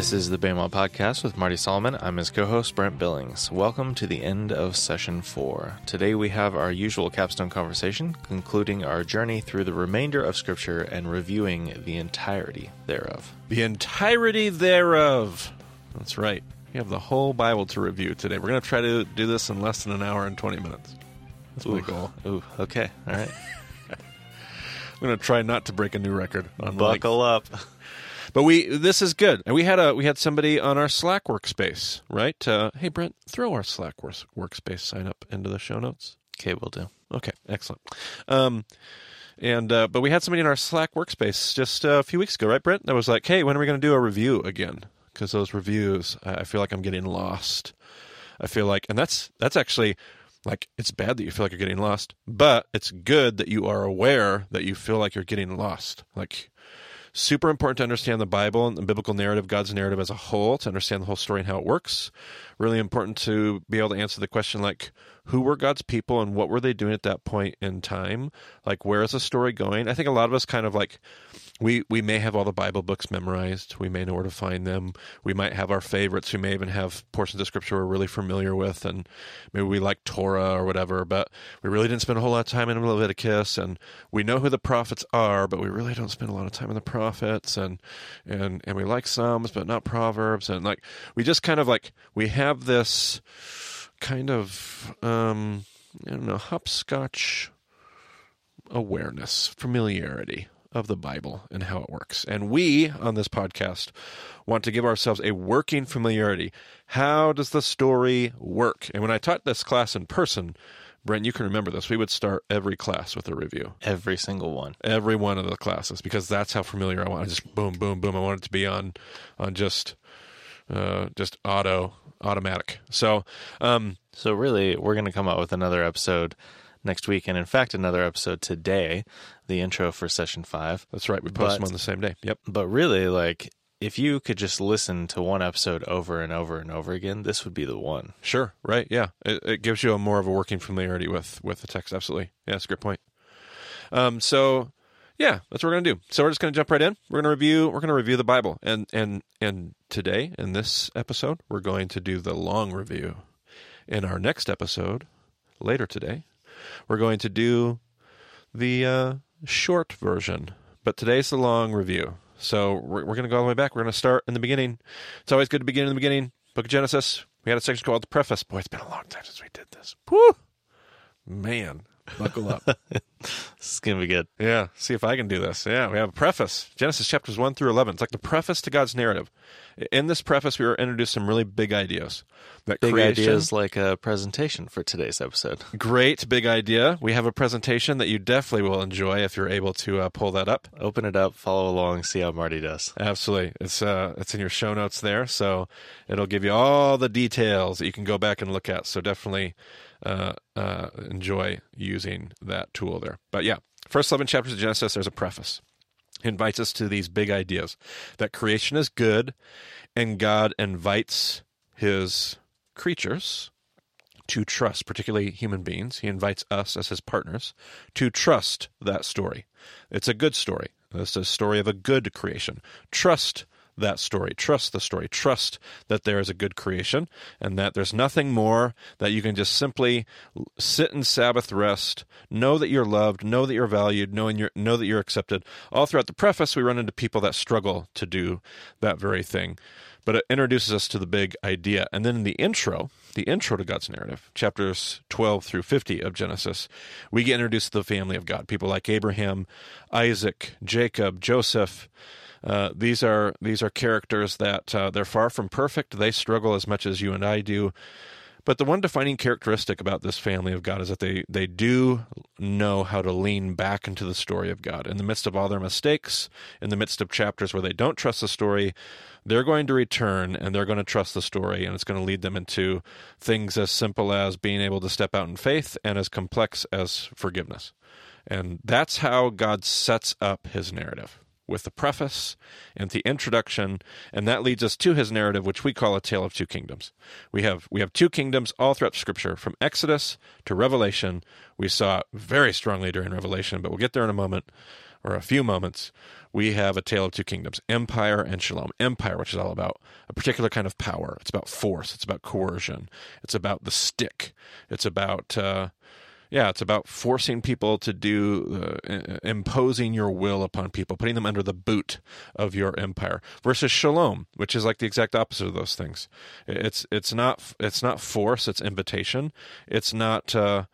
This is the BEMA Podcast with Marty Solomon. I'm his co host, Brent Billings. Welcome to the end of session four. Today we have our usual capstone conversation, concluding our journey through the remainder of Scripture and reviewing the entirety thereof. The entirety thereof. That's right. We have the whole Bible to review today. We're going to try to do this in less than an hour and 20 minutes. That's my Ooh. goal. Ooh, okay. All right. I'm going to try not to break a new record on. Buckle up. But we this is good. And we had a we had somebody on our Slack workspace, right? Uh, hey Brent, throw our Slack works, workspace sign up into the show notes. Okay, we'll do. Okay, excellent. Um, and uh, but we had somebody in our Slack workspace just a few weeks ago, right, Brent? That was like, "Hey, when are we going to do a review again?" Because those reviews, I feel like I'm getting lost. I feel like, and that's that's actually like it's bad that you feel like you're getting lost, but it's good that you are aware that you feel like you're getting lost. Like super important to understand the Bible and the biblical narrative, God's narrative as a whole, to understand the whole story and how it works. Really important to be able to answer the question like, who were God's people and what were they doing at that point in time? Like, where is the story going? I think a lot of us kind of like, we, we may have all the Bible books memorized. We may know where to find them. We might have our favorites. We may even have portions of scripture we're really familiar with, and maybe we like Torah or whatever, but we really didn't spend a whole lot of time in Leviticus, and we know who the prophets are, but we really don't spend a lot of time in the prophets, and and and we like Psalms, but not Proverbs, and like we just kind of like we have this kind of um, I don't know hopscotch awareness, familiarity of the Bible and how it works. And we on this podcast want to give ourselves a working familiarity. How does the story work? And when I taught this class in person, Brent, you can remember this. We would start every class with a review. Every single one. Every one of the classes because that's how familiar I want. I just boom, boom, boom. I want it to be on on just uh, just auto automatic. So um, So, really, we're going to come out with another episode next week, and in fact, another episode today, the intro for session five. that's right. We post But- them on the same day. Yep. But really, like, if you could just listen to one episode over and over and over again, this would be the one. Sure. Right. Yeah. It, it gives you a more of a working familiarity with with the text. Absolutely. Yeah. That's a great point. Um. So, yeah, that's what we're gonna do. So we're just gonna jump right in. We're gonna review. We're gonna review the Bible, and and and today in this episode, we're going to do the long review. In our next episode, later today, we're going to do the uh, short version. But today's the long review. So we're, we're going to go all the way back. We're going to start in the beginning. It's always good to begin in the beginning. Book of Genesis. We had a section called the preface. Boy, it's been a long time since we did this. Whew. Man, buckle up. This is going to be good. yeah, see if I can do this. Yeah, we have a preface. Genesis chapters 1 through 11. It's like the preface to God's narrative. In this preface, we were introduced some really big ideas. That Big creation, ideas like a presentation for today's episode. Great big idea. We have a presentation that you definitely will enjoy if you're able to uh, pull that up. Open it up, follow along, see how Marty does. Absolutely. It's uh it's in your show notes there, so it'll give you all the details that you can go back and look at. So definitely uh, uh, enjoy using that tool there. But yeah, first 11 chapters of Genesis, there's a preface. He invites us to these big ideas that creation is good and God invites his creatures to trust, particularly human beings. He invites us as his partners to trust that story. It's a good story. It's a story of a good creation. Trust that story. Trust the story. Trust that there is a good creation and that there's nothing more that you can just simply sit in Sabbath rest, know that you're loved, know that you're valued, knowing you're, know that you're accepted. All throughout the preface, we run into people that struggle to do that very thing. But it introduces us to the big idea. And then in the intro, the intro to God's narrative, chapters 12 through 50 of Genesis, we get introduced to the family of God. People like Abraham, Isaac, Jacob, Joseph. Uh, these are these are characters that uh, they're far from perfect. They struggle as much as you and I do. But the one defining characteristic about this family of God is that they, they do know how to lean back into the story of God. In the midst of all their mistakes, in the midst of chapters where they don't trust the story, they're going to return and they're going to trust the story, and it's going to lead them into things as simple as being able to step out in faith and as complex as forgiveness. And that's how God sets up his narrative with the preface and the introduction, and that leads us to his narrative, which we call a tale of two kingdoms. We have we have two kingdoms all throughout Scripture, from Exodus to Revelation. We saw very strongly during Revelation, but we'll get there in a moment. or a few moments, we have a tale of two kingdoms empire and shalom. Empire, which is all about a particular kind of power, it's about force, it's about coercion, it's about the stick, it's about. Uh, yeah, it's about forcing people to do, uh, imposing your will upon people, putting them under the boot of your empire. Versus shalom, which is like the exact opposite of those things. It's it's not it's not force, it's invitation. It's not uh,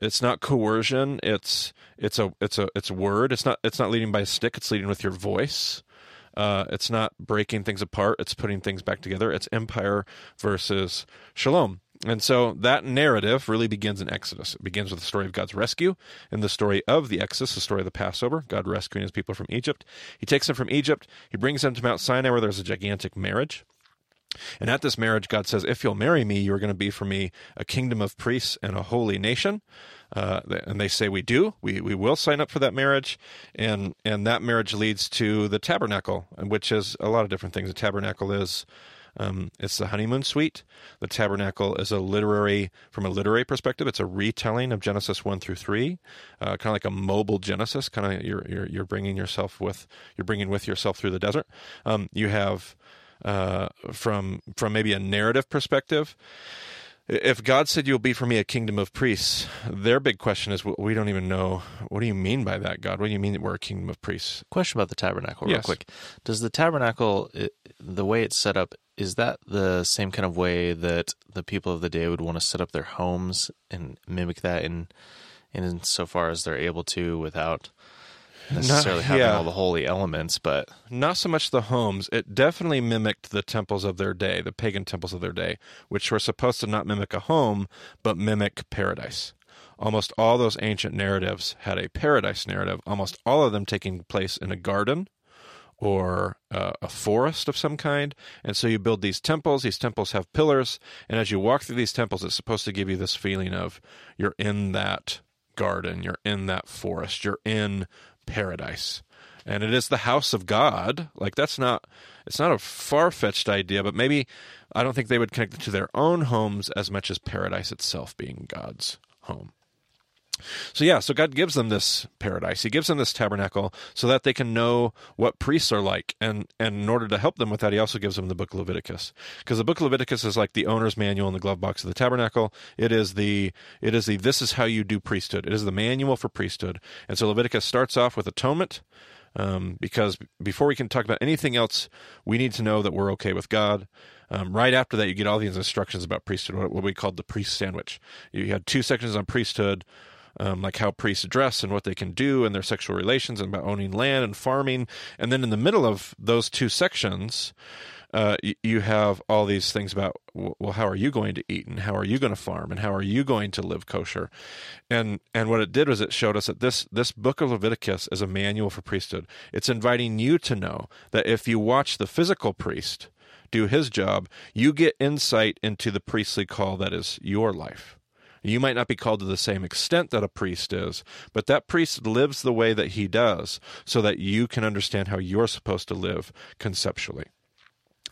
it's not coercion. It's it's a it's a it's word. It's not it's not leading by a stick. It's leading with your voice. Uh, it's not breaking things apart. It's putting things back together. It's empire versus shalom. And so that narrative really begins in Exodus. It begins with the story of God's rescue and the story of the Exodus, the story of the Passover, God rescuing his people from Egypt. He takes them from Egypt, he brings them to Mount Sinai where there's a gigantic marriage. And at this marriage, God says, If you'll marry me, you are going to be for me a kingdom of priests and a holy nation. Uh, and they say, We do. We, we will sign up for that marriage. And, and that marriage leads to the tabernacle, which is a lot of different things. The tabernacle is um, it's the honeymoon suite. The tabernacle is a literary, from a literary perspective, it's a retelling of Genesis one through three, uh, kind of like a mobile Genesis. Kind of you're, you're you're bringing yourself with you're bringing with yourself through the desert. Um, you have uh, from from maybe a narrative perspective. If God said you'll be for me a kingdom of priests, their big question is we don't even know. What do you mean by that, God? What do you mean that we're a kingdom of priests? Question about the tabernacle, real Yes. quick. Does the tabernacle, the way it's set up, is that the same kind of way that the people of the day would want to set up their homes and mimic that in, in so far as they're able to without necessarily having yeah. all the holy elements? But Not so much the homes. It definitely mimicked the temples of their day, the pagan temples of their day, which were supposed to not mimic a home, but mimic paradise. Almost all those ancient narratives had a paradise narrative, almost all of them taking place in a garden or uh, a forest of some kind. And so you build these temples. These temples have pillars. And as you walk through these temples, it's supposed to give you this feeling of you're in that garden, you're in that forest, you're in paradise. And it is the house of God. Like that's not it's not a far fetched idea, but maybe I don't think they would connect it to their own homes as much as paradise itself being God's home. So yeah, so God gives them this paradise. He gives them this tabernacle so that they can know what priests are like. And and in order to help them with that, he also gives them the book of Leviticus. Because the book of Leviticus is like the owner's manual in the glove box of the tabernacle. It is the it is the this is how you do priesthood. It is the manual for priesthood. And so Leviticus starts off with atonement. Um, because before we can talk about anything else, we need to know that we're okay with God. Um, right after that, you get all these instructions about priesthood, what, we called the priest sandwich. You had two sections on priesthood, um, like how priests dress and what they can do and their sexual relations and about owning land and farming. And then in the middle of those two sections, uh, you have all these things about well, how are you going to eat and how are you going to farm and how are you going to live kosher, and and what it did was it showed us that this this book of Leviticus is a manual for priesthood. It's inviting you to know that if you watch the physical priest do his job, you get insight into the priestly call that is your life. You might not be called to the same extent that a priest is, but that priest lives the way that he does so that you can understand how you're supposed to live conceptually.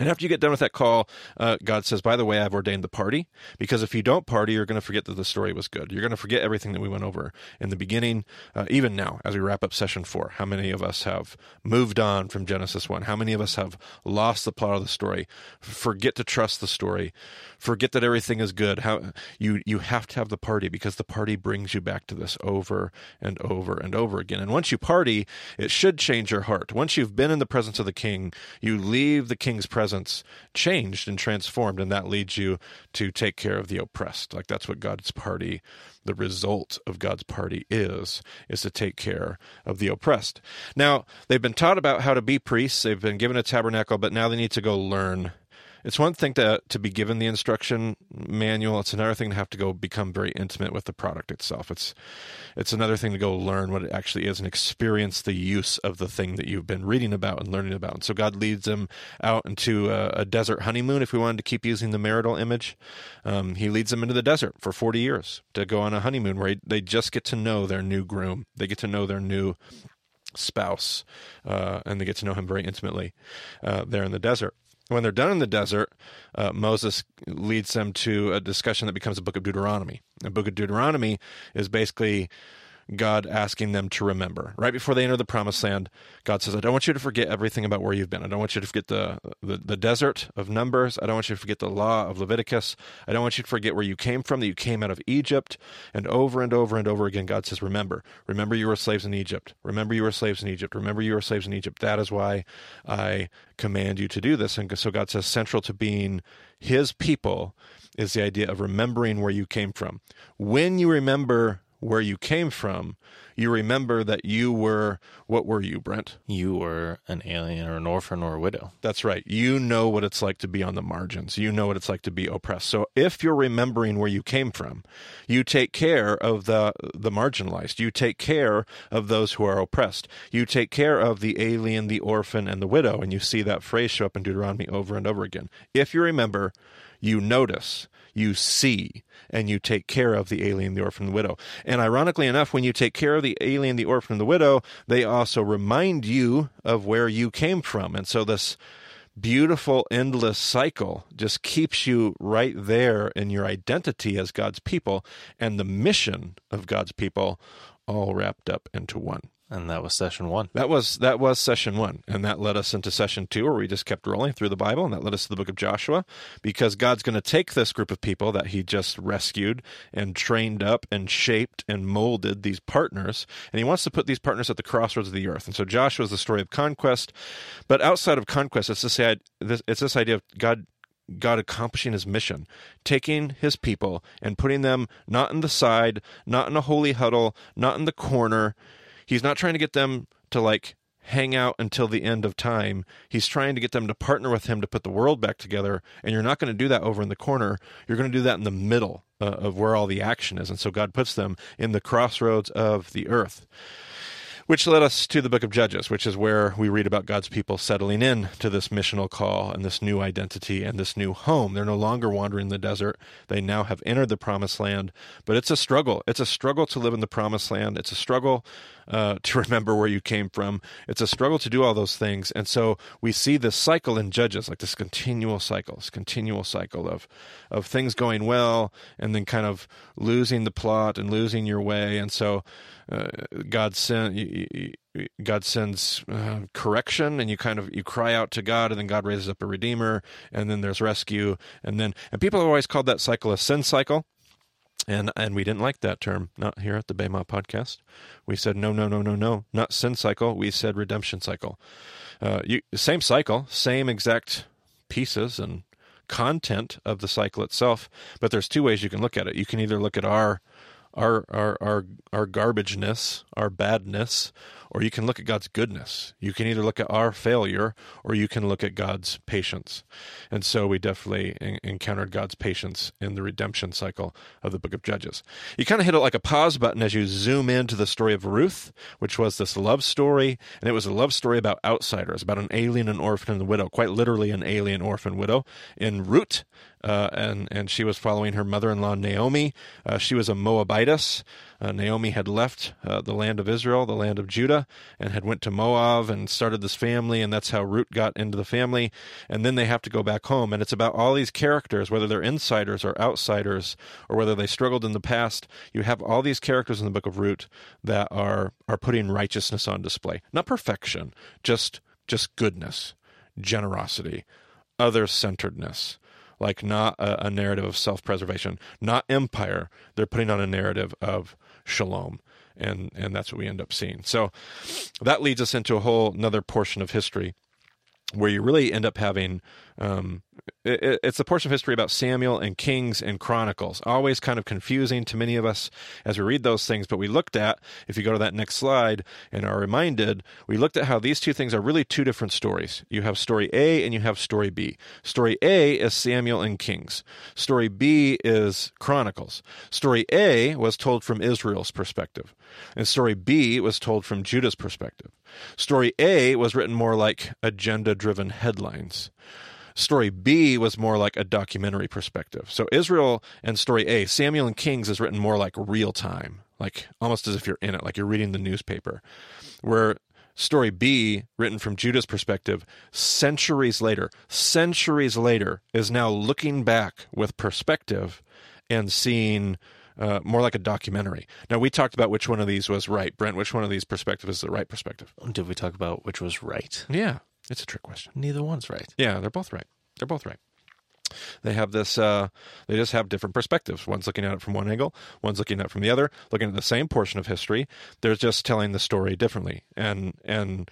And after you get done with that call, uh, God says, By the way, I've ordained the party, because if you don't party, you're going to forget that the story was good. You're going to forget everything that we went over in the beginning, uh, even now, as we wrap up session four. How many of us have moved on from Genesis 1? How many of us have lost the plot of the story? Forget to trust the story. Forget that everything is good. How you you have to have the party because the party brings you back to this over and over and over again. And once you party, it should change your heart. Once you've been in the presence of the king, you leave the king's presence changed and transformed, and that leads you to take care of the oppressed. Like that's what God's party, the result of God's party is, is to take care of the oppressed. Now, they've been taught about how to be priests, they've been given a tabernacle, but now they need to go learn it's one thing to to be given the instruction manual. It's another thing to have to go become very intimate with the product itself. It's it's another thing to go learn what it actually is and experience the use of the thing that you've been reading about and learning about. And so God leads them out into a, a desert honeymoon. If we wanted to keep using the marital image, um, He leads them into the desert for forty years to go on a honeymoon where they just get to know their new groom. They get to know their new spouse, uh, and they get to know him very intimately uh, there in the desert. When they're done in the desert, uh, Moses leads them to a discussion that becomes a book of Deuteronomy. The book of Deuteronomy is basically God asking them to remember. Right before they enter the promised land, God says, I don't want you to forget everything about where you've been. I don't want you to forget the, the, the desert of Numbers. I don't want you to forget the law of Leviticus. I don't want you to forget where you came from, that you came out of Egypt. And over and over and over again, God says, Remember, remember you were slaves in Egypt. Remember you were slaves in Egypt. Remember you were slaves in Egypt. That is why I command you to do this. And so God says, central to being his people is the idea of remembering where you came from. When you remember where you came from, you remember that you were what were you, Brent? You were an alien or an orphan or a widow. That's right. You know what it's like to be on the margins. You know what it's like to be oppressed. So if you're remembering where you came from, you take care of the the marginalized. You take care of those who are oppressed. You take care of the alien, the orphan, and the widow. And you see that phrase show up in Deuteronomy over and over again. If you remember, you notice, you see, and you take care of the alien, the orphan, the widow. And ironically enough, when you take care of the alien, the orphan, the widow, they also remind you of where you came from. And so this beautiful, endless cycle just keeps you right there in your identity as God's people and the mission of God's people all wrapped up into one. And that was session one. That was that was session one, and that led us into session two, where we just kept rolling through the Bible, and that led us to the book of Joshua, because God's going to take this group of people that He just rescued and trained up and shaped and molded these partners, and He wants to put these partners at the crossroads of the earth. And so Joshua is the story of conquest, but outside of conquest, it's this it's this idea of God God accomplishing his mission, taking his people and putting them not in the side, not in a holy huddle, not in the corner, He's not trying to get them to like hang out until the end of time. He's trying to get them to partner with him to put the world back together. And you're not going to do that over in the corner. You're going to do that in the middle uh, of where all the action is. And so God puts them in the crossroads of the earth. Which led us to the book of Judges, which is where we read about God's people settling in to this missional call and this new identity and this new home. They're no longer wandering the desert. They now have entered the promised land. But it's a struggle. It's a struggle to live in the promised land. It's a struggle uh, to remember where you came from. It's a struggle to do all those things. And so we see this cycle in Judges, like this continual cycle, this continual cycle of, of things going well and then kind of losing the plot and losing your way. And so uh, God send God sends uh, correction, and you kind of you cry out to God, and then God raises up a redeemer, and then there's rescue, and then and people have always called that cycle a sin cycle, and and we didn't like that term, not here at the Bema podcast. We said no, no, no, no, no, not sin cycle. We said redemption cycle. Uh, you, same cycle, same exact pieces and content of the cycle itself, but there's two ways you can look at it. You can either look at our our our our our garbageness, our badness, or you can look at God's goodness. You can either look at our failure or you can look at God's patience. And so we definitely en- encountered God's patience in the redemption cycle of the book of Judges. You kind of hit it like a pause button as you zoom into the story of Ruth, which was this love story. And it was a love story about outsiders, about an alien, an orphan, and a widow, quite literally an alien, orphan, widow. In Ruth, uh, and and she was following her mother-in-law Naomi. Uh, she was a Moabitess. Uh, Naomi had left uh, the land of Israel, the land of Judah, and had went to Moab and started this family, and that's how Ruth got into the family. And then they have to go back home, and it's about all these characters, whether they're insiders or outsiders, or whether they struggled in the past. You have all these characters in the book of Ruth that are are putting righteousness on display, not perfection, just just goodness, generosity, other centeredness like not a, a narrative of self-preservation, not empire. They're putting on a narrative of shalom, and and that's what we end up seeing. So that leads us into a whole another portion of history where you really end up having um, it, it's a portion of history about Samuel and Kings and Chronicles. Always kind of confusing to many of us as we read those things. But we looked at, if you go to that next slide and are reminded, we looked at how these two things are really two different stories. You have story A and you have story B. Story A is Samuel and Kings. Story B is Chronicles. Story A was told from Israel's perspective, and story B was told from Judah's perspective. Story A was written more like agenda driven headlines. Story B was more like a documentary perspective. So Israel and story A, Samuel and Kings is written more like real time, like almost as if you're in it, like you're reading the newspaper. Where story B, written from Judah's perspective, centuries later, centuries later, is now looking back with perspective and seeing uh, more like a documentary. Now we talked about which one of these was right, Brent. Which one of these perspectives is the right perspective? Did we talk about which was right? Yeah, it's a trick question. Neither one's right. Yeah, they're both right. They're both right. They have this. Uh, they just have different perspectives. One's looking at it from one angle. One's looking at it from the other. Looking at the same portion of history. They're just telling the story differently. And and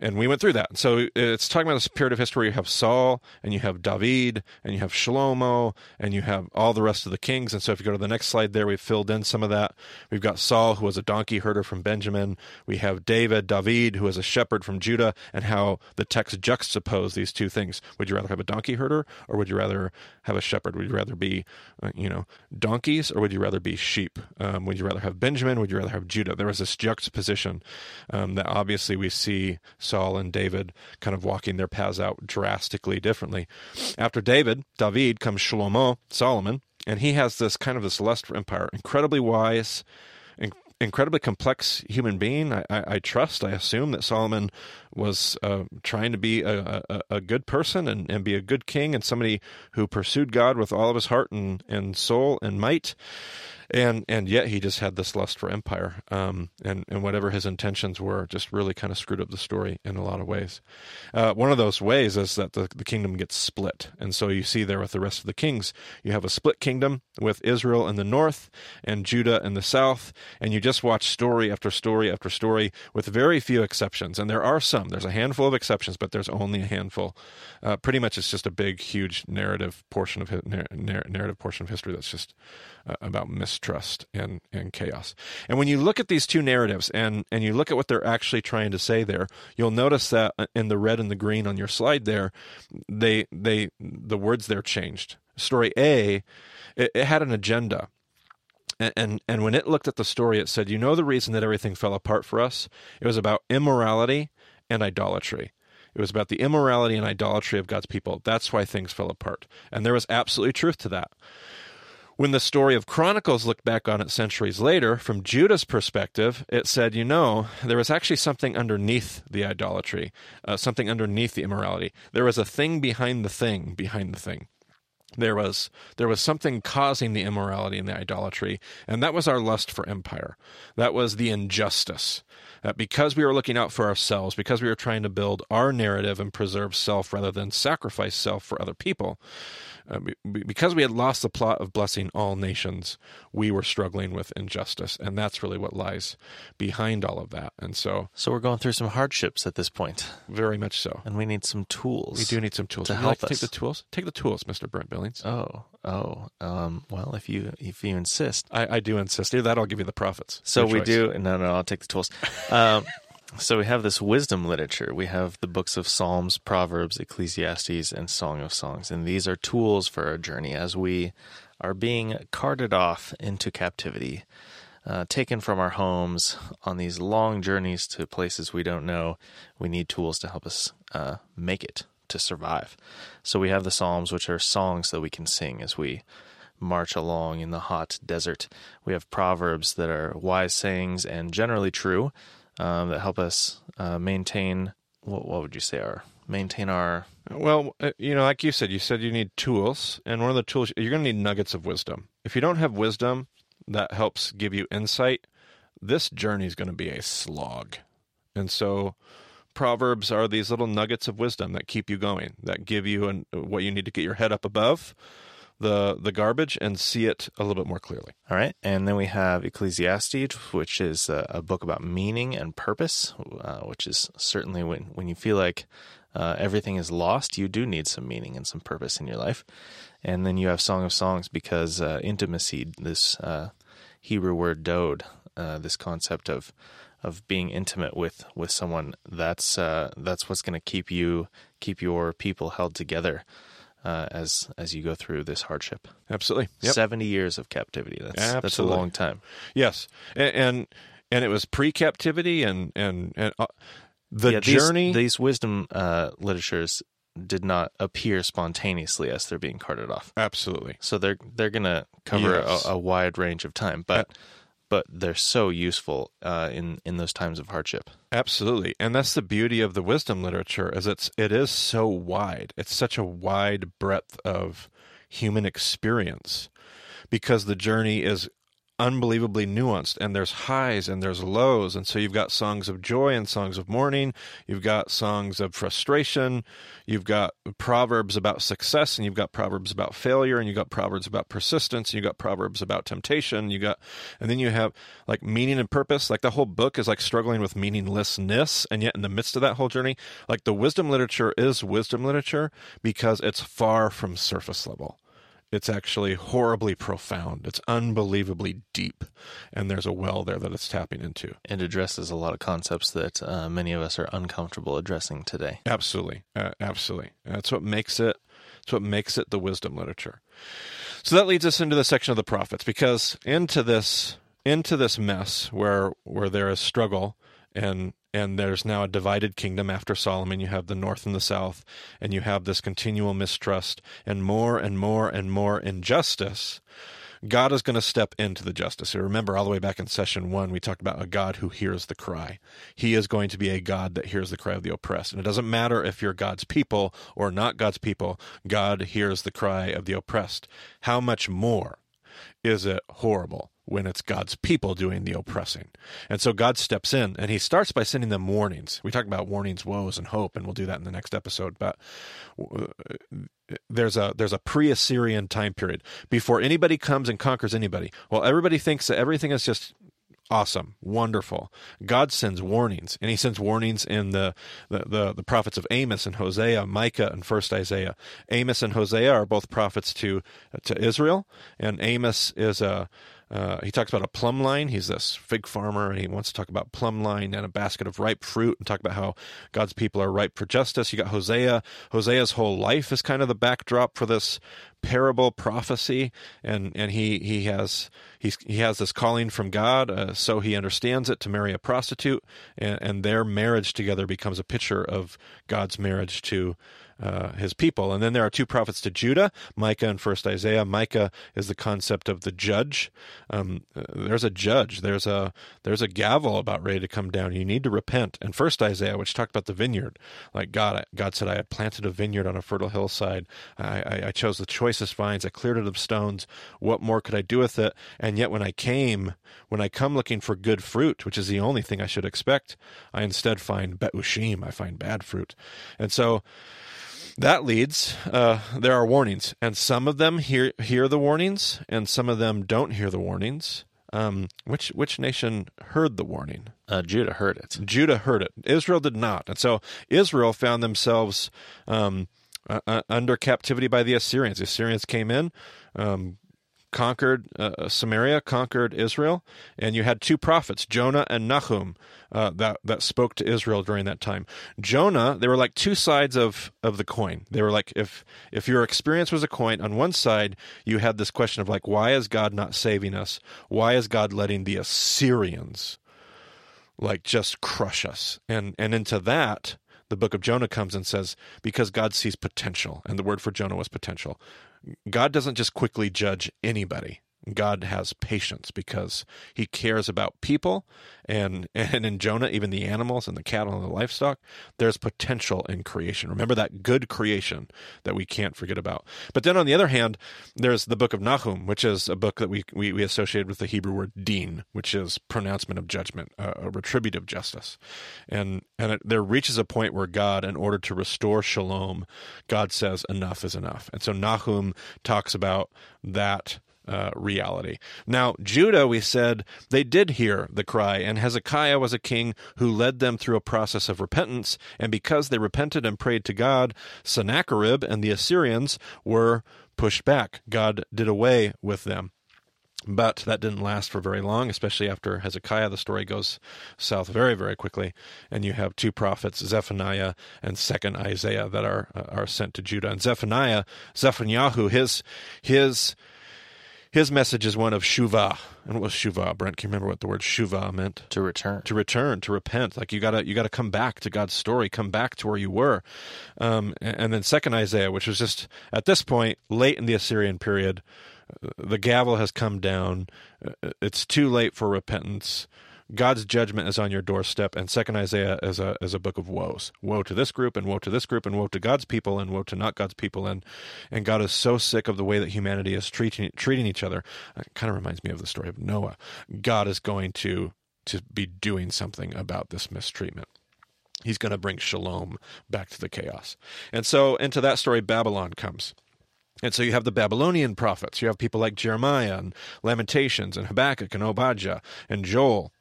and we went through that. So it's talking about this period of history where you have Saul and you have David and you have Shlomo and you have all the rest of the kings. And so if you go to the next slide there, we've filled in some of that. We've got Saul, who was a donkey herder from Benjamin. We have David, David, who was a shepherd from Judah, and how the text juxtapose these two things. Would you rather have a donkey herder or would you rather have a shepherd? Would you rather be, uh, you know, donkeys or would you rather be sheep? Um, would you rather have Benjamin? Would you rather have Judah? There was this juxtaposition um, that obviously we see Saul and David kind of walking their paths out drastically differently. After David, David comes Shlomo, Solomon, and he has this kind of this lust for empire, incredibly wise, incredibly complex human being. I, I, I, trust, I assume that Solomon was uh, trying to be a, a, a, good person and, and be a good king and somebody who pursued God with all of his heart and, and soul and might and and yet he just had this lust for empire, um, and and whatever his intentions were, just really kind of screwed up the story in a lot of ways. Uh, one of those ways is that the, the kingdom gets split, and so you see there with the rest of the kings, you have a split kingdom with Israel in the north and Judah in the south, and you just watch story after story after story with very few exceptions, and there are some. There's a handful of exceptions, but there's only a handful. Uh, pretty much, it's just a big, huge narrative portion of narrative portion of history that's just uh, about mistrust and, and chaos. And when you look at these two narratives and, and you look at what they're actually trying to say there, you'll notice that uh, in the red and the green on your slide there, they they the words there changed. Story A, it, it had an agenda. And, and and when it looked at the story, it said, "You know the reason that everything fell apart for us? It was about immorality and idolatry." It was about the immorality and idolatry of God's people. That's why things fell apart. And there was absolutely truth to that. When the story of Chronicles looked back on it centuries later, from Judah's perspective, it said, you know, there was actually something underneath the idolatry, uh, something underneath the immorality. There was a thing behind the thing behind the thing. There was there was something causing the immorality and the idolatry, and that was our lust for empire. That was the injustice. That because we were looking out for ourselves, because we were trying to build our narrative and preserve self rather than sacrifice self for other people, uh, because we had lost the plot of blessing all nations, we were struggling with injustice, and that's really what lies behind all of that. And so, so we're going through some hardships at this point, very much so, and we need some tools. We do need some tools to help like us. Take the tools. Take the tools, Mister Brent Billings. Oh, oh. Um, well, if you if you insist, I, I do insist. That I'll give you the prophets. So we do. No, no, I'll take the tools. Um, so we have this wisdom literature. We have the books of Psalms, Proverbs, Ecclesiastes, and Song of Songs. And these are tools for our journey as we are being carted off into captivity, uh, taken from our homes on these long journeys to places we don't know. We need tools to help us uh, make it, to survive. So we have the Psalms, which are songs that we can sing as we march along in the hot desert. We have Proverbs that are wise sayings and generally true um, that help us uh, maintain what, what would you say are maintain our well uh, you know like you said you said you need tools and one of the tools you're going to need nuggets of wisdom if you don't have wisdom that helps give you insight this journey is going to be a slog and so proverbs are these little nuggets of wisdom that keep you going that give you an, what you need to get your head up above the the garbage and see it a little bit more clearly. All right, and then we have Ecclesiastes, which is a, a book about meaning and purpose, uh, which is certainly when when you feel like uh, everything is lost, you do need some meaning and some purpose in your life. And then you have Song of Songs because uh, intimacy, this uh, Hebrew word dode, uh, this concept of of being intimate with with someone that's uh, that's what's going to keep you keep your people held together uh, as as you go through this hardship. Absolutely, yep. seventy years of captivity. That's Absolutely. that's a long time. Yes, and and, and it was pre-captivity, and and and uh, the yeah, journey. These, these wisdom uh, literatures did not appear spontaneously as they're being carted off. Absolutely. So they're they're going to cover yes. a, a, wide range of time, but but they're so useful uh, in in those times of hardship. Absolutely, and that's the beauty of the wisdom literature, is it's it is so wide. It's such a wide breadth of human experience because the journey is unbelievably nuanced and there's highs and there's lows. And so you've got songs of joy and songs of mourning. You've got songs of frustration. You've got proverbs about success and you've got proverbs about failure and you've got proverbs about persistence and you've got proverbs about temptation. You got and then you have like meaning and purpose. Like the whole book is like struggling with meaninglessness and yet in the midst of that whole journey like the wisdom literature is wisdom literature because it's far from surface level it's actually horribly profound. It's unbelievably deep, and there's a well there that it's tapping into. It addresses a lot of concepts that uh, many of us are uncomfortable addressing today. Absolutely, uh, absolutely. That's what makes it. That's what makes it the wisdom literature. So that leads us into the section of the prophets, because into this into this mess where where there is struggle and and there's now a divided kingdom after Solomon. You have the north and the south, and you have this continual mistrust and more and more and more injustice. God is going to step into the justice. So remember, all the way back in session one, we talked about a God who hears the cry. He is going to be a God that hears the cry of the oppressed. And it doesn't matter if you're God's people or not God's people, God hears the cry of the oppressed. How much more is it horrible when it's God's people doing the oppressing. And so God steps in and he starts by sending them warnings. We talk about warnings, woes, and hope, and we'll do that in the next episode. But uh, there's a there's a pre-Assyrian time period before anybody comes and conquers anybody. Well, everybody thinks that everything is just awesome, wonderful. God sends warnings, and He sends warnings in the, the the, the, prophets of Amos and Hosea, Micah and First Isaiah. Amos and Hosea are both prophets to to Israel, and Amos is a uh, he talks about a plumb line. He's this fig farmer, and he wants to talk about plumb line and a basket of ripe fruit, and talk about how God's people are ripe for justice. You got Hosea. Hosea's whole life is kind of the backdrop for this parable prophecy, and and he he has he's, he has this calling from God, uh, so he understands it to marry a prostitute, and, and their marriage together becomes a picture of God's marriage to uh, his people. And then there are two prophets to Judah, Micah and First Isaiah. Micah is the concept of the judge. Um, uh, there's a judge. There's a there's a gavel about ready to come down. You need to repent. And First Isaiah, which talked about the vineyard, like God, God said, I had planted a vineyard on a fertile hillside. I, I, I chose the choicest vines. I cleared it of stones. What more could I do with it? And yet, when I came, when I come looking for good fruit, which is the only thing I should expect, I instead find beushim. I find bad fruit. And so that leads uh, there are warnings and some of them hear hear the warnings and some of them don't hear the warnings. Um, which which nation heard the warning? Uh, judah heard it. Judah heard it. Israel did not. And so israel found themselves um, uh, under captivity by the assyrians. The assyrians came in um, conquered uh, Samaria, conquered Israel, and you had two prophets, Jonah and Nahum, uh, that that spoke to Israel during that time. Jonah, they were like two sides of of the coin. They were like if if your experience was a coin, on one side you had this question of like, why is God not saving us? Why is God letting the Assyrians like just crush us? And and into that the book of Jonah comes and says, because God sees potential, and the word for Jonah was potential. God doesn't just quickly judge anybody. God has patience because he cares about people. And and in Jonah even the animals and the cattle and the livestock there's potential in creation. Remember that good creation that we can't forget about. But then on the other hand there's the book of Nahum which is a book that we we, we associated with the Hebrew word din which is pronouncement of judgment uh, a retributive justice. And and it, there reaches a point where God in order to restore shalom God says enough is enough. And so Nahum talks about that uh, reality. Now, Judah, we said, they did hear the cry, and Hezekiah was a king who led them through a process of repentance. And because they repented and prayed to God, Sennacherib and the Assyrians were pushed back. God did away with them. But that didn't last for very long, especially after Hezekiah. The story goes south very, very quickly, and you have two prophets, Zephaniah and Second Isaiah, that are uh, are sent to Judah. And Zephaniah, Zephaniah, his his his message is one of shuva. And what was shuva, Brent? Can you remember what the word shuva meant? To return. To return, to repent. Like you gotta you gotta come back to God's story, come back to where you were. Um, and then second Isaiah, which was just at this point, late in the Assyrian period, uh, the gavel has come down. Uh, it's too late for repentance. God's judgment is on your doorstep, and Second Isaiah is a is a book of woes. Woe to this group, and woe to this group, and woe to God's people, and woe to not God's people, and and God is so sick of the way that humanity is treating treating each other. Uh, it kind of reminds me of the story of Noah. God is going to to be doing something about this mistreatment. He's going to bring shalom back to the chaos. And so into that story, Babylon comes. And so you have the Babylonian prophets. You have people like Jeremiah and Lamentations and Habakkuk and Obadiah and Joel.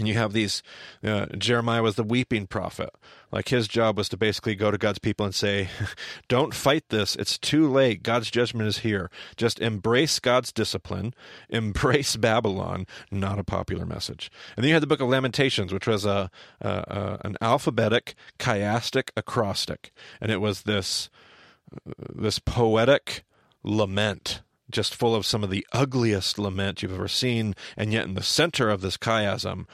And you have these, uh, Jeremiah was the weeping prophet. Like his job was to basically go to God's people and say, Don't fight this. It's too late. God's judgment is here. Just embrace God's discipline, embrace Babylon. Not a popular message. And then you had the book of Lamentations, which was a, a, a an alphabetic, chiastic acrostic. And it was this, this poetic lament just full of some of the ugliest lament you've ever seen, and yet in the center of this chiasm,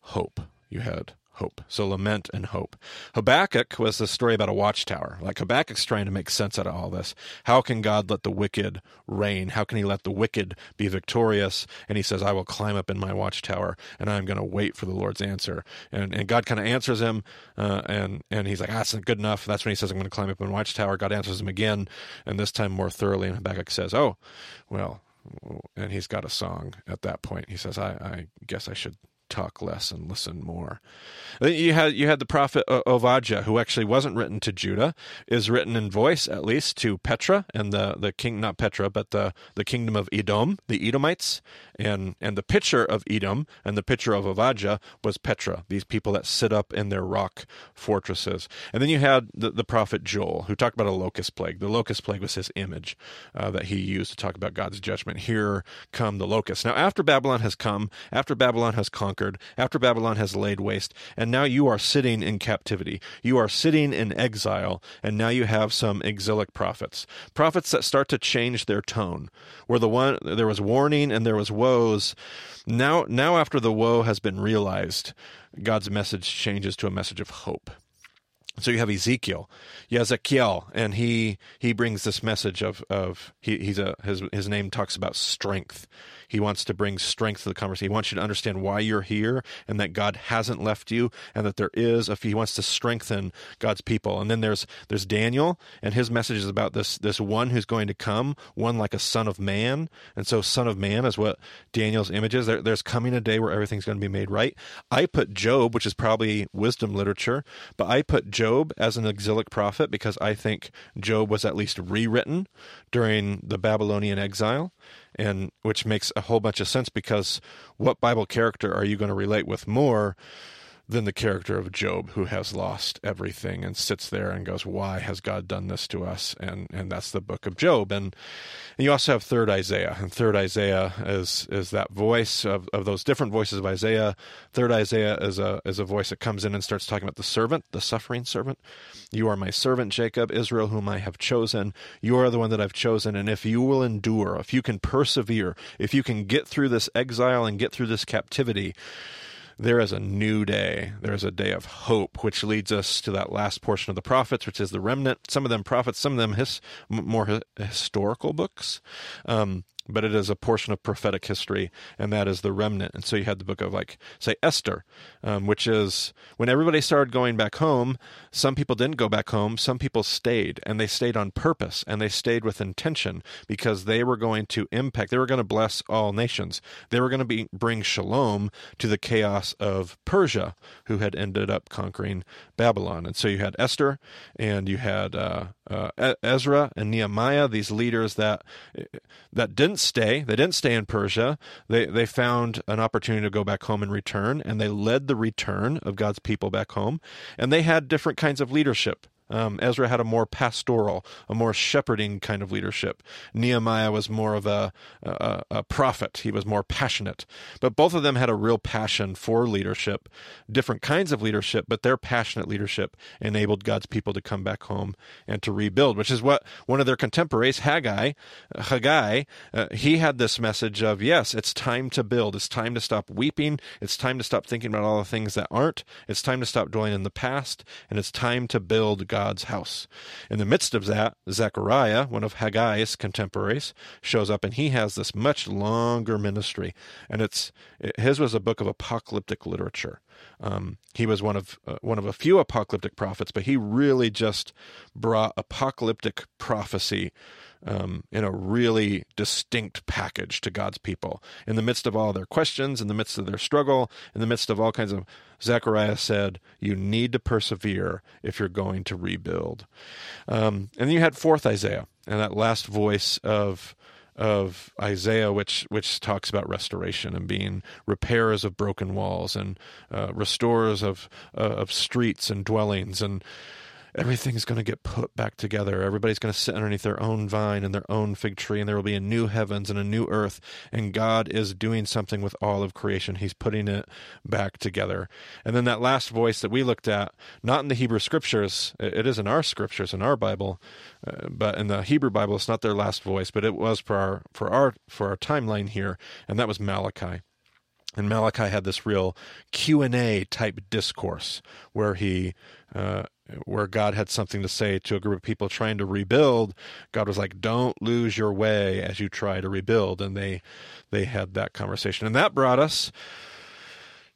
hope. You had hope. So lament and hope. Habakkuk was the story about a watchtower. Like Habakkuk's trying to make sense out of all this. How can God let the wicked reign? How can he let the wicked be victorious? And he says, I will climb up in my watchtower and I'm going to wait for the Lord's answer. And, and God kind of answers him uh, and, and he's like, ah, that's not good enough. That's when he says, I'm going to climb up in watchtower. God answers him again and this time more thoroughly. And Habakkuk says, oh, well, and he's got a song at that point. He says, I, I guess I should talk less and listen more. You had you had the prophet Ovadja, who actually wasn't written to Judah, is written in voice at least to Petra and the the king not Petra but the the kingdom of Edom, the Edomites, and and the picture of Edom and the picture of Ovadja was Petra, these people that sit up in their rock fortresses. And then you had the, the prophet Joel, who talked about a locust plague. The locust plague was his image uh, that he used to talk about God's judgment. Here come the locusts. Now after Babylon has come, after Babylon has conquered conquered, after Babylon has laid waste, and now you are sitting in captivity. You are sitting in exile, and now you have some exilic prophets. Prophets that start to change their tone. Where the one there was warning and there was woes. Now now after the woe has been realized, God's message changes to a message of hope. So you have Ezekiel, Ezekiel, and he he brings this message of of he, he's a his his name talks about strength he wants to bring strength to the conversation. He wants you to understand why you're here and that God hasn't left you and that there is if he wants to strengthen God's people. And then there's there's Daniel and his message is about this this one who's going to come, one like a son of man. And so son of man is what Daniel's image is. There, there's coming a day where everything's going to be made right. I put Job, which is probably wisdom literature, but I put Job as an exilic prophet because I think Job was at least rewritten during the Babylonian exile and which makes a whole bunch of sense because what Bible character are you going to relate with more than the character of Job, who has lost everything and sits there and goes, "Why has God done this to us?" And and that's the book of Job. And, and you also have Third Isaiah, and Third Isaiah is is that voice of, of those different voices of Isaiah. Third Isaiah is a is a voice that comes in and starts talking about the servant, the suffering servant. You are my servant Jacob, Israel, whom I have chosen. You are the one that I've chosen, and if you will endure, if you can persevere, if you can get through this exile and get through this captivity there is a new day. There is a day of hope, which leads us to that last portion of the prophets, which is the remnant. Some of them prophets, some of them his, more historical books. Um, but it is a portion of prophetic history, and that is the remnant. And so you had the book of, like, say, Esther, um, which is when everybody started going back home, some people didn't go back home, some people stayed, and they stayed on purpose, and they stayed with intention because they were going to impact, they were going to bless all nations. They were going to be, bring shalom to the chaos of Persia, who had ended up conquering Babylon. And so you had Esther, and you had uh, uh, Ezra and Nehemiah, these leaders that that didn't stay. They didn't stay in Persia. They they found an opportunity to go back home and return, and they led the return of God's people back home. And they had different kinds of leadership. Um, Ezra had a more pastoral, a more shepherding kind of leadership. Nehemiah was more of a, a, a, prophet. He was more passionate. But both of them had a real passion for leadership, different kinds of leadership, but their passionate leadership enabled God's people to come back home and to rebuild, which is what one of their contemporaries, Haggai, Haggai, uh, he had this message of, yes, it's time to build. It's time to stop weeping. It's time to stop thinking about all the things that aren't. It's time to stop dwelling in the past. And it's time to build God's house. In the midst of that, Zechariah, one of Haggai's contemporaries, shows up and he has this much longer ministry. And it's his was a book of apocalyptic literature. Um, he was one of uh, one of a few apocalyptic prophets, but he really just brought apocalyptic prophecy um, in a really distinct package to God's people. In the midst of all their questions, in the midst of their struggle, in the midst of all kinds of, Zechariah said, "You need to persevere if you're going to rebuild." Um, and then you had fourth Isaiah, and that last voice of of Isaiah, which which talks about restoration and being repairers of broken walls and uh, restorers of uh, of streets and dwellings and everything's going to get put back together. Everybody's going to sit underneath their own vine and their own fig tree, and there will be a new heavens and a new earth. And God is doing something with all of creation. He's putting it back together. And then that last voice that we looked at, not in the Hebrew scriptures, it is in our scriptures, in our Bible, uh, but in the Hebrew Bible, it's not their last voice, but it was for our for our for our timeline here, and that was Malachi. And Malachi had this real Q and A type discourse where he uh, where God had something to say to a group of people trying to rebuild, God was like, "Don't lose your way as you try to rebuild," and they they had that conversation, and that brought us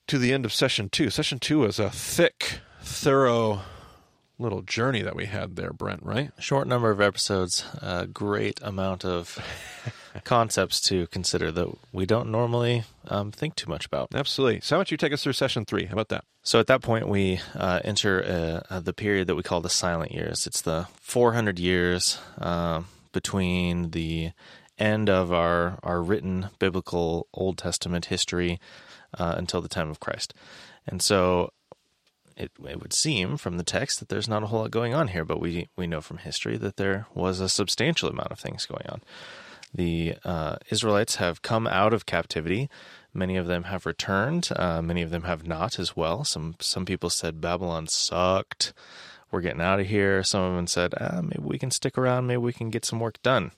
to the end of session two. Session two was a thick, thorough little journey that we had there, Brent. Right? Short number of episodes, a great amount of concepts to consider that we don't normally um, think too much about. Absolutely. So, how about you take us through session three? How about that? So, at that point, we uh, enter uh, uh the period that we call the silent years. It's the 400 years uh, between the end of our, our written biblical Old Testament history uh, until the time of Christ. And so, it, it would seem from the text that there's not a whole lot going on here, but we, we know from history that there was a substantial amount of things going on. The uh, Israelites have come out of captivity. Many of them have returned. Uh, many of them have not as well. Some some people said Babylon sucked. We're getting out of here. Some of them said, ah, maybe we can stick around. Maybe we can get some work done.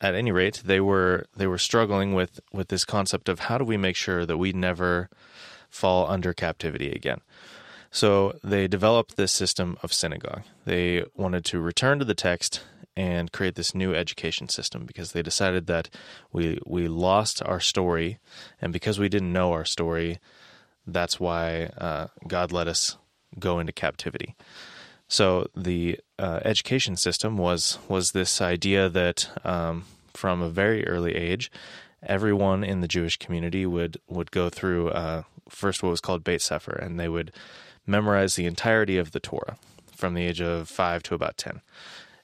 At any rate, they were they were struggling with with this concept of how do we make sure that we never fall under captivity again. So they developed this system of synagogue. They wanted to return to the text and create this new education system because they decided that we we lost our story, and because we didn't know our story, that's why uh, God let us go into captivity. So the uh, education system was was this idea that um, from a very early age, everyone in the Jewish community would would go through uh, first what was called Beit Sefer, and they would memorize the entirety of the Torah from the age of five to about ten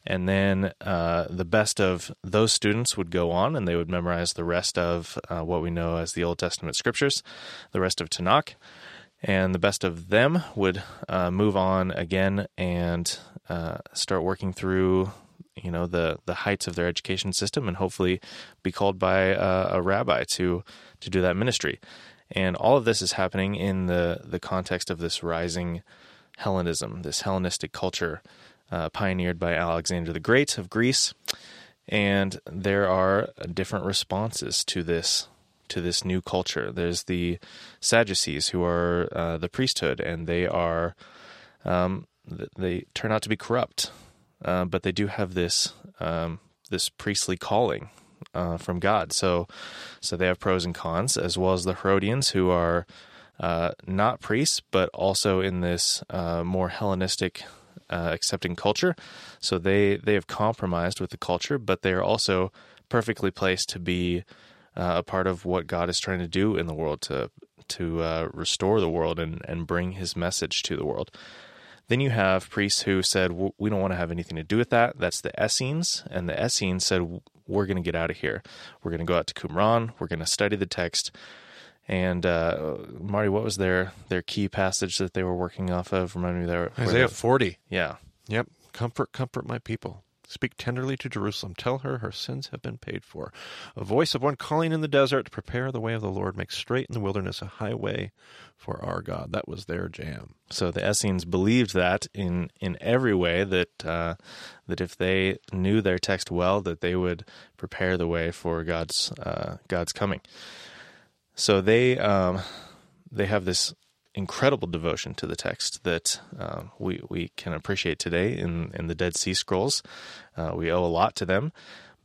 and then uh, the best of those students would go on and they would memorize the rest of uh, what we know as the Old Testament scriptures, the rest of Tanakh, and the best of them would uh, move on again and uh, start working through you know the the heights of their education system and hopefully be called by uh, a rabbi to to do that ministry. And all of this is happening in the the context of this rising Hellenism this Hellenistic culture uh, pioneered by Alexander the Great of Greece, and there are different responses to this to this new culture. There's the Sadducees who are uh, the priesthood, and they are um, they turn out to be corrupt, uh, but they do have this um, this priestly calling uh, from God. So so they have pros and cons, as well as the Herodians who are. Uh, not priests, but also in this uh, more Hellenistic uh, accepting culture. So they they have compromised with the culture, but they are also perfectly placed to be uh, a part of what God is trying to do in the world to to uh, restore the world and and bring His message to the world. Then you have priests who said we don't want to have anything to do with that. That's the Essenes, and the Essenes said we're going to get out of here. We're going to go out to Qumran. We're going to study the text. And uh, Marty, what was their their key passage that they were working off of? Remind me there. Isaiah forty. Yeah. Yep. Comfort, comfort my people. Speak tenderly to Jerusalem. Tell her her sins have been paid for. A voice of one calling in the desert to prepare the way of the Lord, make straight in the wilderness a highway for our God. That was their jam. So the Essenes believed that in in every way that uh, that if they knew their text well, that they would prepare the way for God's uh, God's coming. So they um, they have this incredible devotion to the text that uh, we we can appreciate today in in the Dead Sea Scrolls. Uh, we owe a lot to them,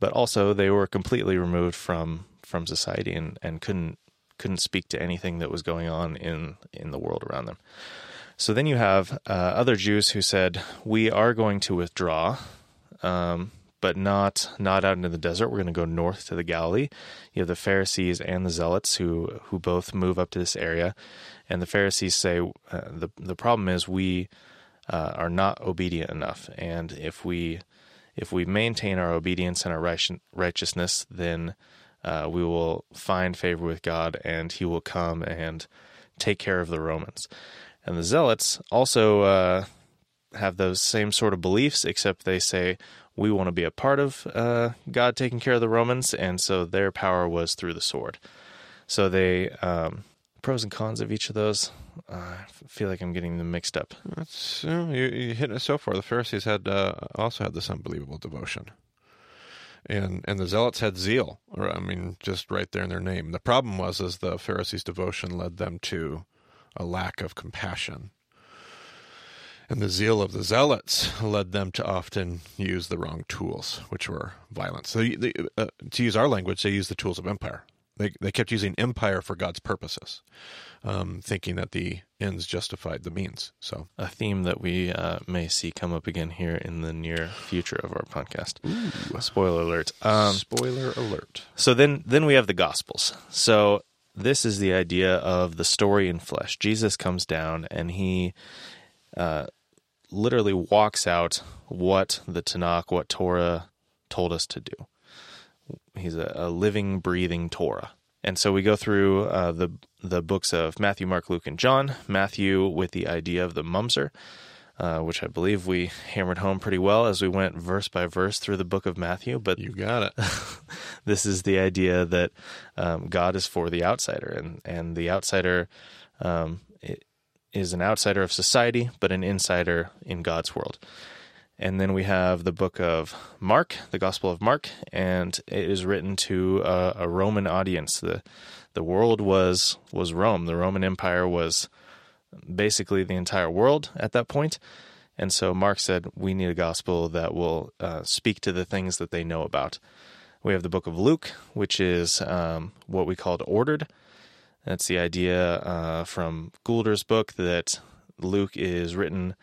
but also they were completely removed from from society and, and couldn't couldn't speak to anything that was going on in in the world around them. So then you have uh, other Jews who said, "We are going to withdraw." Um, but not not out into the desert. We're going to go north to the Galilee. You have the Pharisees and the Zealots who who both move up to this area, and the Pharisees say uh, the the problem is we uh, are not obedient enough, and if we if we maintain our obedience and our righteousness, then uh, we will find favor with God, and He will come and take care of the Romans. And the Zealots also uh, have those same sort of beliefs, except they say we want to be a part of uh, God taking care of the Romans, and so their power was through the sword. So they um, pros and cons of each of those. Uh, I feel like I'm getting them mixed up. That's, you, know, you, you hit it so far. The Pharisees had uh, also had this unbelievable devotion, and and the Zealots had zeal. Or I mean, just right there in their name. The problem was, is the Pharisees' devotion led them to a lack of compassion and the zeal of the zealots led them to often use the wrong tools, which were violence. So, they, uh, to use our language, they used the tools of empire. They, they kept using empire for God's purposes, um, thinking that the ends justified the means. So, a theme that we uh, may see come up again here in the near future of our podcast. Ooh. Spoiler alert! Um, Spoiler alert! So then, then we have the Gospels. So this is the idea of the story in flesh. Jesus comes down and he uh, literally walks out what the Tanakh, what Torah told us to do. He's a, a living, breathing Torah. And so we go through uh, the the books of Matthew, Mark, Luke, and John. Matthew with the idea of the mumser, uh, which I believe we hammered home pretty well as we went verse by verse through the book of Matthew. But you got it. this is the idea that um, God is for the outsider, and and the outsider um, is an outsider of society, but an insider in God's world. And then we have the book of Mark, the Gospel of Mark, and it is written to a, a Roman audience. the The world was was Rome. The Roman Empire was basically the entire world at that point. And so Mark said, "We need a gospel that will uh, speak to the things that they know about." We have the book of Luke, which is um, what we called ordered. That's the idea uh, from Goulder's book that Luke is written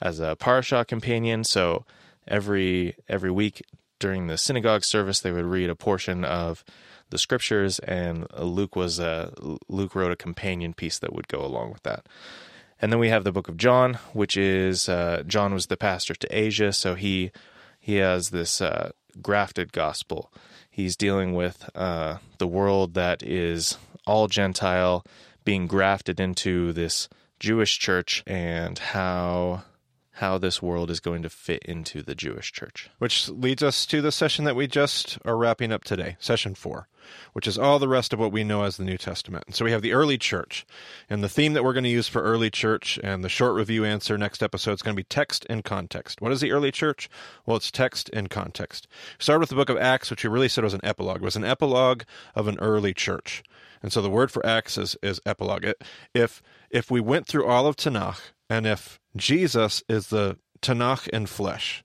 as a parasha companion. So every every week during the synagogue service, they would read a portion of the scriptures, and Luke was a, Luke wrote a companion piece that would go along with that. And then we have the book of John, which is uh, John was the pastor to Asia, so he he has this uh, grafted gospel. He's dealing with uh, the world that is all Gentile being grafted into this Jewish church and how how this world is going to fit into the Jewish church. Which leads us to the session that we just are wrapping up today, session four, which is all the rest of what we know as the New Testament. And so we have the early church. And the theme that we're going to use for early church and the short review answer next episode is going to be text and context. What is the early church? Well, it's text and context. Start with the book of Acts, which we really said was an epilogue. It was an epilogue of an early church. And so the word for Acts is, is epilogue. If if we went through all of Tanakh, and if Jesus is the Tanakh in flesh,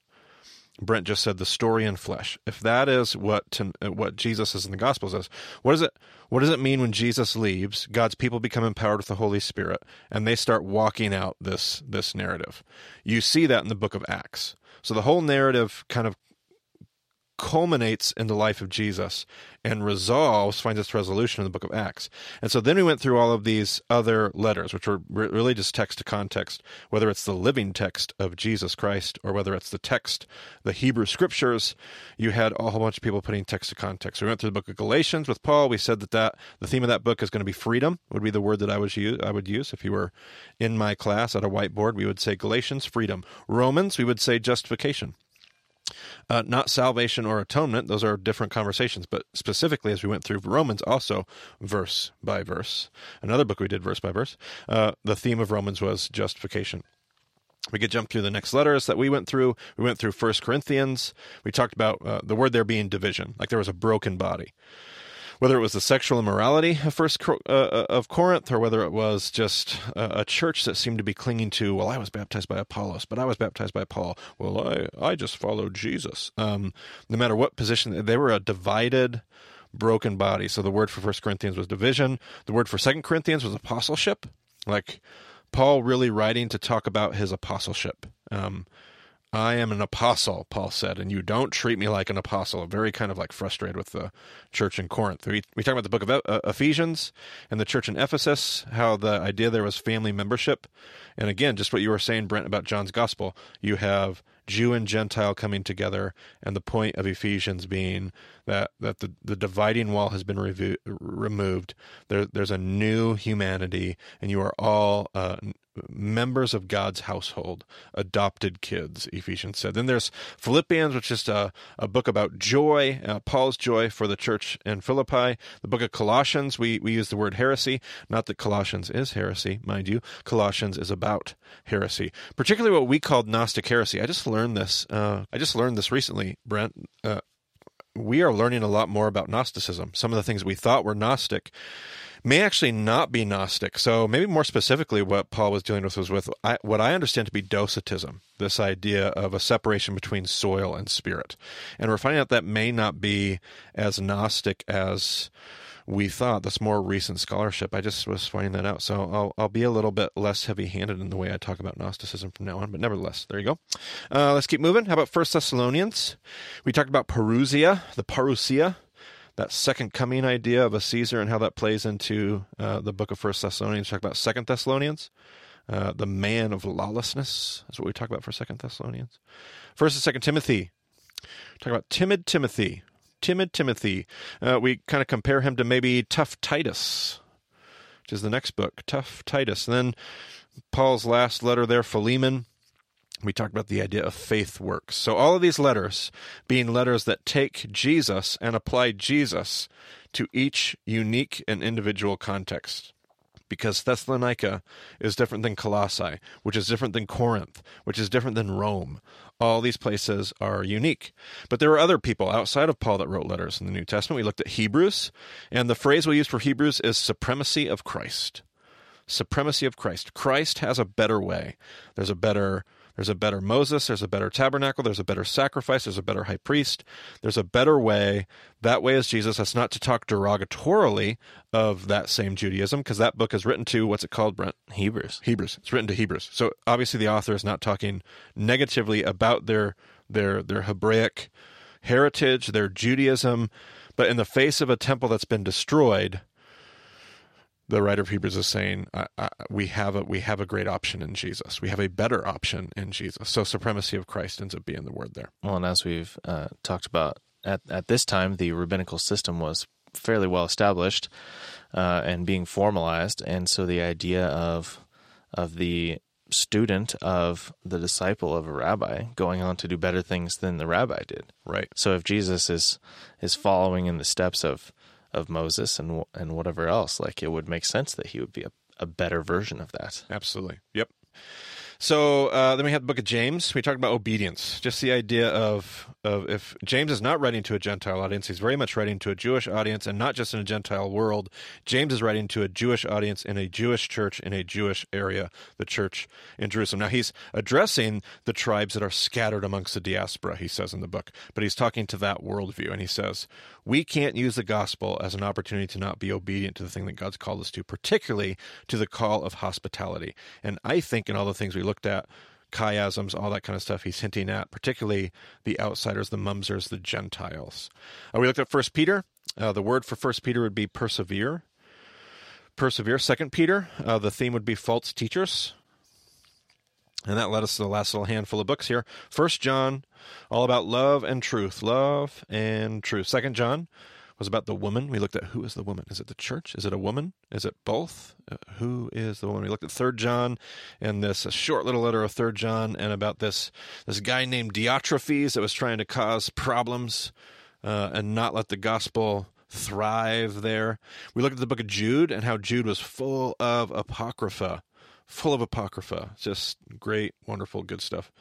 Brent just said the story in flesh. If that is what uh, what Jesus is in the Gospels is, what does it what does it mean when Jesus leaves? God's people become empowered with the Holy Spirit, and they start walking out this this narrative. You see that in the Book of Acts. So the whole narrative kind of culminates in the life of Jesus and resolves, finds its resolution in the book of Acts. And so then we went through all of these other letters, which were really just text to context, whether it's the living text of Jesus Christ or whether it's the text, the Hebrew scriptures. You had a whole bunch of people putting text to context. So we went through the book of Galatians with Paul. We said that, that the theme of that book is going to be freedom, would be the word that I, was I would use if you were in my class at a whiteboard. We would say Galatians, freedom. Romans, we would say justification. Uh, not salvation or atonement, those are different conversations, but specifically as we went through Romans, also verse by verse. Another book we did verse by verse. Uh, the theme of Romans was justification. We could jump through the next letters that we went through. We went through First Corinthians. We talked about uh, the word there being division, like there was a broken body. Whether it was the sexual immorality of first uh, uh, of Corinth, or whether it was just a, a, church that seemed to be clinging to, well, I was baptized by Apollos, but I was baptized by Paul. Well, I I just followed Jesus. Um, no matter what position, they were a divided, broken body. So the word for First Corinthians was division. The word for Second Corinthians was apostleship. Like Paul really writing to talk about his apostleship. Um, I am an apostle, Paul said, and you don't treat me like an apostle. Very kind of like frustrated with the church in Corinth. We, we talk about the book of uh, Ephesians and the church in Ephesus, how the idea there was family membership. And again, just what you were saying, Brent, about John's gospel. You have Jew and Gentile coming together, and the point of Ephesians being that, that the, the dividing wall has been revo- removed. There, there's a new humanity, and you are all uh, members of God's household, adopted kids, Ephesians said. Then there's Philippians, which is a, a book about joy, uh, Paul's joy for the church in Philippi. The book of Colossians, we, we use the word heresy. Not that Colossians is heresy, mind you. Colossians is about heresy, particularly what we called Gnostic heresy. I just learned this. Uh, I just learned this recently, Brent. Uh, we are learning a lot more about Gnosticism. Some of the things we thought were Gnostic may actually not be Gnostic. So maybe more specifically, what Paul was dealing with was with I, what I understand to be docetism, this idea of a separation between soil and spirit, and we're finding out that may not be as Gnostic as we thought. That's more recent scholarship. I just was finding that out. So I'll, I'll be a little bit less heavy handed in the way I talk about Gnosticism from now on. But nevertheless, there you go. Uh, let's keep moving. How about First Thessalonians? We talked about Parousia, the Parousia that second coming idea of a Caesar and how that plays into uh, the book of First Thessalonians. Talk about Second Thessalonians, uh, the man of lawlessness. That's what we talk about for Second Thessalonians. First and Second Timothy. Talk about timid Timothy. Timid Timothy. Uh, we kind of compare him to maybe tough Titus, which is the next book. Tough Titus. And then Paul's last letter there, Philemon we talked about the idea of faith works. So, all of these letters being letters that take Jesus and apply Jesus to each unique and individual context. Because Thessalonica is different than Colossae, which is different than Corinth, which is different than Rome. All these places are unique. But there were other people outside of Paul that wrote letters in the New Testament. We looked at Hebrews, and the phrase we use for Hebrews is supremacy of Christ. Supremacy of Christ. Christ has a better way. There's a better there's a better Moses, there's a better tabernacle, there's a better sacrifice, there's a better high priest, there's a better way. That way is Jesus. That's not to talk derogatorily of that same Judaism, because that book is written to what's it called, Brent? Hebrews. Hebrews. It's written to Hebrews. So obviously the author is not talking negatively about their their their Hebraic heritage, their Judaism, but in the face of a temple that's been destroyed, the writer of Hebrews is saying uh, uh, we have a we have a great option in Jesus. We have a better option in Jesus. So supremacy of Christ ends up being the word there. Well, and as we've uh, talked about at at this time, the rabbinical system was fairly well established uh, and being formalized, and so the idea of of the student of the disciple of a rabbi going on to do better things than the rabbi did. Right. So if Jesus is is following in the steps of of Moses and and whatever else. Like it would make sense that he would be a, a better version of that. Absolutely. Yep. So uh, then we have the book of James. We talked about obedience, just the idea of of if James is not writing to a Gentile audience, he's very much writing to a Jewish audience, and not just in a Gentile world. James is writing to a Jewish audience in a Jewish church in a Jewish area, the church in Jerusalem. Now he's addressing the tribes that are scattered amongst the diaspora. He says in the book, but he's talking to that worldview, and he says we can't use the gospel as an opportunity to not be obedient to the thing that God's called us to, particularly to the call of hospitality. And I think in all the things we looked at, chiasms, all that kind of stuff he's hinting at, particularly the outsiders, the mumsers, the Gentiles. Uh, we looked at First Peter. Uh, the word for First Peter would be persevere. Persevere. Second Peter, uh, the theme would be false teachers. And that led us to the last little handful of books here. First John, all about love and truth. Love and truth. Second John, was about the woman. We looked at who is the woman? Is it the church? Is it a woman? Is it both? Uh, who is the woman? We looked at Third John and this short little letter of Third John, and about this this guy named Diotrephes that was trying to cause problems uh, and not let the gospel thrive there. We looked at the book of Jude and how Jude was full of apocrypha, full of apocrypha. Just great, wonderful, good stuff.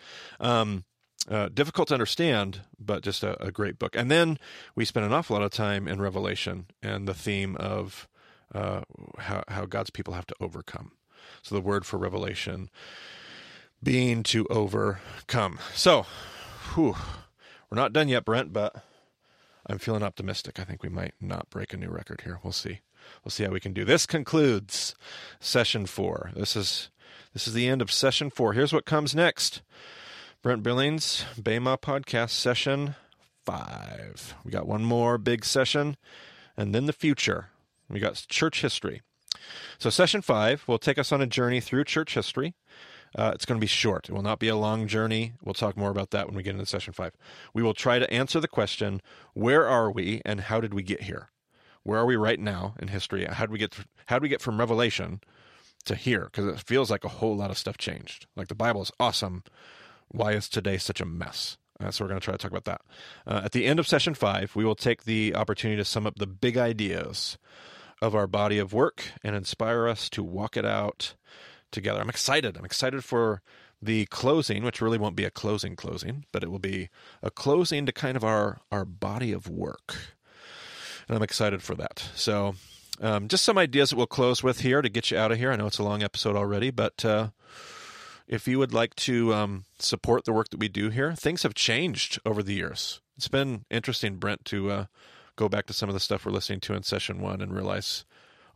Um, uh, difficult to understand, but just a, a, great book. And then we spent an awful lot of time in Revelation and the theme of uh, how, how God's people have to overcome. So the word for revelation being to overcome. So, whew, we're not done yet, Brent, but I'm feeling optimistic. I think we might not break a new record here. We'll see. We'll see how we can do. This concludes session four. This is this is the end of session four. Here's what comes next. Brent Billings, Bema podcast session five. We got one more big session, and then the future. We got church history. So, session five will take us on a journey through church history. Uh, it's going to be short. It will not be a long journey. We'll talk more about that when we get into session five. We will try to answer the question where are we and how did we get here? Where are we right now in history? How did we get, how did we get from Revelation to here? Because it feels like a whole lot of stuff changed. Like the Bible is awesome. Why is today such a mess? Uh, so we're going to try to talk about that. Uh, at the end of session five, we will take the opportunity to sum up the big ideas of our body of work and inspire us to walk it out together. I'm excited. I'm excited for the closing, which really won't be a closing closing, but it will be a closing to kind of our our body of work. And I'm excited for that. So, um, just some ideas that we'll close with here to get you out of here. I know it's a long episode already, but uh, if you would like to um, support the work that we do here, things have changed over the years. It's been interesting, Brent, to uh, go back to some of the stuff we're listening to in session one and realize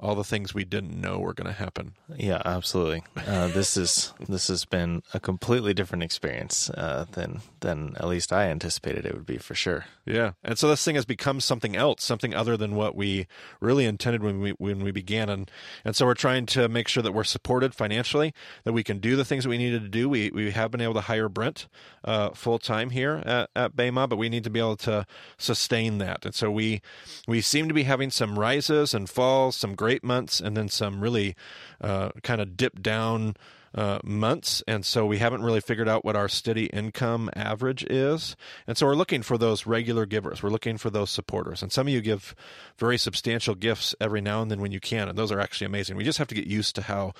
all the things we didn't know were going to happen. Yeah, absolutely. Uh, this is this has been a completely different experience uh, than than at least I anticipated it would be for sure. Yeah, and so this thing has become something else, something other than what we really intended when we when we began, and and so we're trying to make sure that we're supported financially, that we can do the things that we needed to do. We we have been able to hire Brent uh, full time here at, at Bema, but we need to be able to sustain that, and so we we seem to be having some rises and falls, some great great months and then some really uh, kind of dip down uh, months. And so we haven't really figured out what our steady income average is. And so we're looking for those regular givers. We're looking for those supporters. And some of you give very substantial gifts every now and then when you can. And those are actually amazing. We just have to get used to how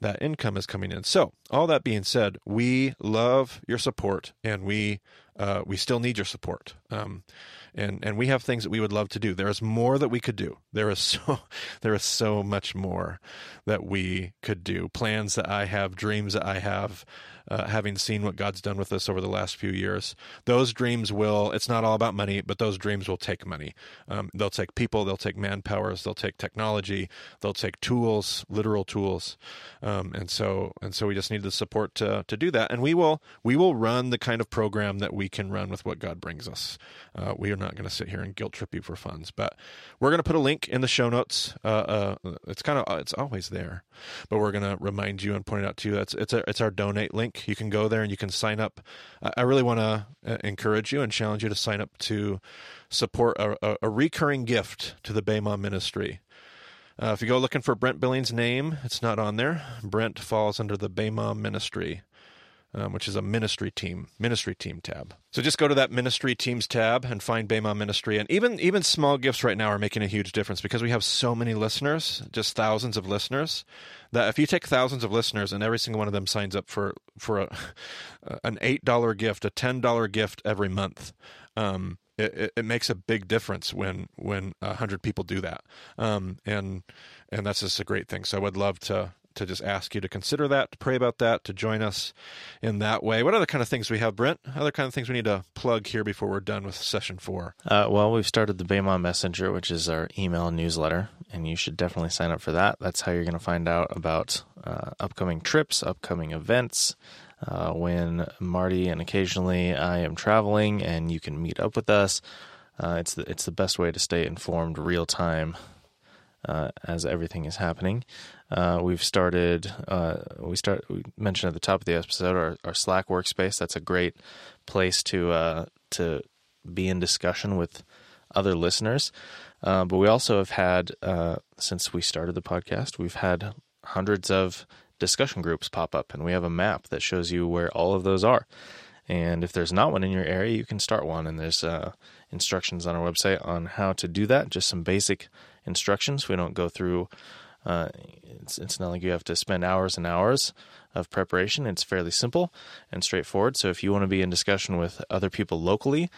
that income is coming in. So, all that being said, we love your support, and we uh, we still need your support. Um, and and we have things that we would love to do. There is more that we could do. There is so there is so much more that we could do. Plans that I have, dreams that I have, uh, having seen what God's done with us over the last few years. Those dreams will. It's not all about money, but those dreams will take money. Um, they'll take people. They'll take manpowers. They'll take technology. They'll take tools, literal tools. Um, and so and so we just need the support to to do that. And we will we will run the kind of program that we can run with what God brings us. Uh, we are not going to sit here and guilt trip you for funds, but we're going to put a link in the show notes. Uh, uh, it's kind of it's always there, but we're going to remind you and point it out to you. That's it's a, it's our donate link. You can go there and you can sign up. I really want to uh, encourage you and challenge you to sign up to support a, a recurring gift to the Bema ministry. Uh, if you go looking for Brent Billings' name, it's not on there. Brent falls under the Bema ministry um, which is a ministry team ministry team tab. So just go to that ministry teams tab and find Bema Ministry. And even even small gifts right now are making a huge difference because we have so many listeners, just thousands of listeners. That if you take thousands of listeners and every single one of them signs up for for a, an eight dollar gift, a ten dollar gift every month. Um, it, it, makes a big difference when when a hundred people do that, um, and and that's just a great thing. So I would love to to just ask you to consider that, to pray about that, to join us in that way. What other kind of things we have, Brent? Other kind of things we need to plug here before we're done with session four? Uh, well, we've started the Bema Messenger, which is our email newsletter, and you should definitely sign up for that. That's how you're going to find out about uh, upcoming trips, upcoming events. Uh, when Marty and occasionally I am traveling, and you can meet up with us. Uh, it's the it's the best way to stay informed real time uh, as everything is happening. Uh, we've started. Uh, we start. We mentioned at the top of the episode our, our Slack workspace. That's a great place to uh, to be in discussion with other listeners. Uh, but we also have had uh, since we started the podcast, we've had hundreds of discussion groups pop up, and we have a map that shows you where all of those are. And if there's not one in your area, you can start one. And there's instructions on our website on how to do that. Just some basic instructions. We don't go through Uh, it's, it's not like you have to spend hours and hours of preparation. It's fairly simple and straightforward. So if you want to be in discussion with other people locally,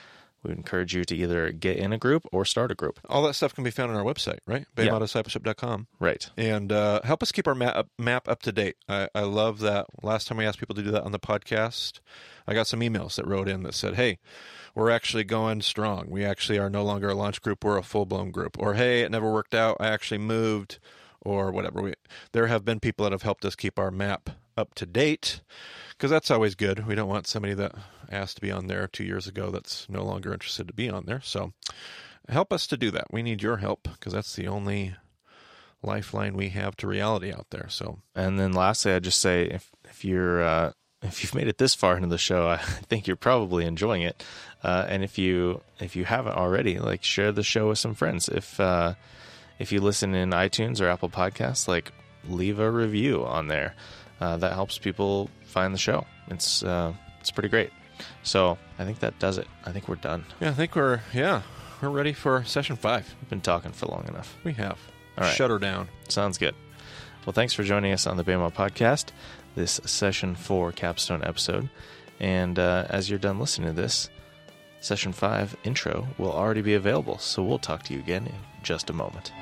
we encourage you to either get in a group or start a group. All that stuff can be found on our website, right? Yeah. BemaDiscipleship.com. Right. And uh, help us keep our map, map up to date. I, I love that. Last time we asked people to do that on the podcast, I got some emails that wrote in that said, hey, we're actually going strong. We actually are no longer a launch group. We're a full blown group. Or, hey, it never worked out. I actually moved or whatever. We, there have been people that have helped us keep our map up to date because that's always good. We don't want somebody that asked to be on there two years ago that's no longer interested to be on there. So help us to do that. We need your help because that's the only lifeline we have to reality out there. So And then lastly, I'd just say if if you're uh, if you've made it this far into the show, I think you're probably enjoying it. Uh, and if you if you haven't already, like share the show with some friends. If uh, if you listen in iTunes or Apple Podcasts, like leave a review on there. Uh, that helps people find the show. It's uh, it's pretty great. So I think that does it. I think we're done. yeah, I think we're yeah we're ready for session five. We've been talking for long enough. We have. All right. Shut her down. Sounds good. Well, thanks for joining us on the Bema podcast, this session four capstone episode. And uh, as you're done listening to this, session five intro will already be available. So we'll talk to you again in just a moment.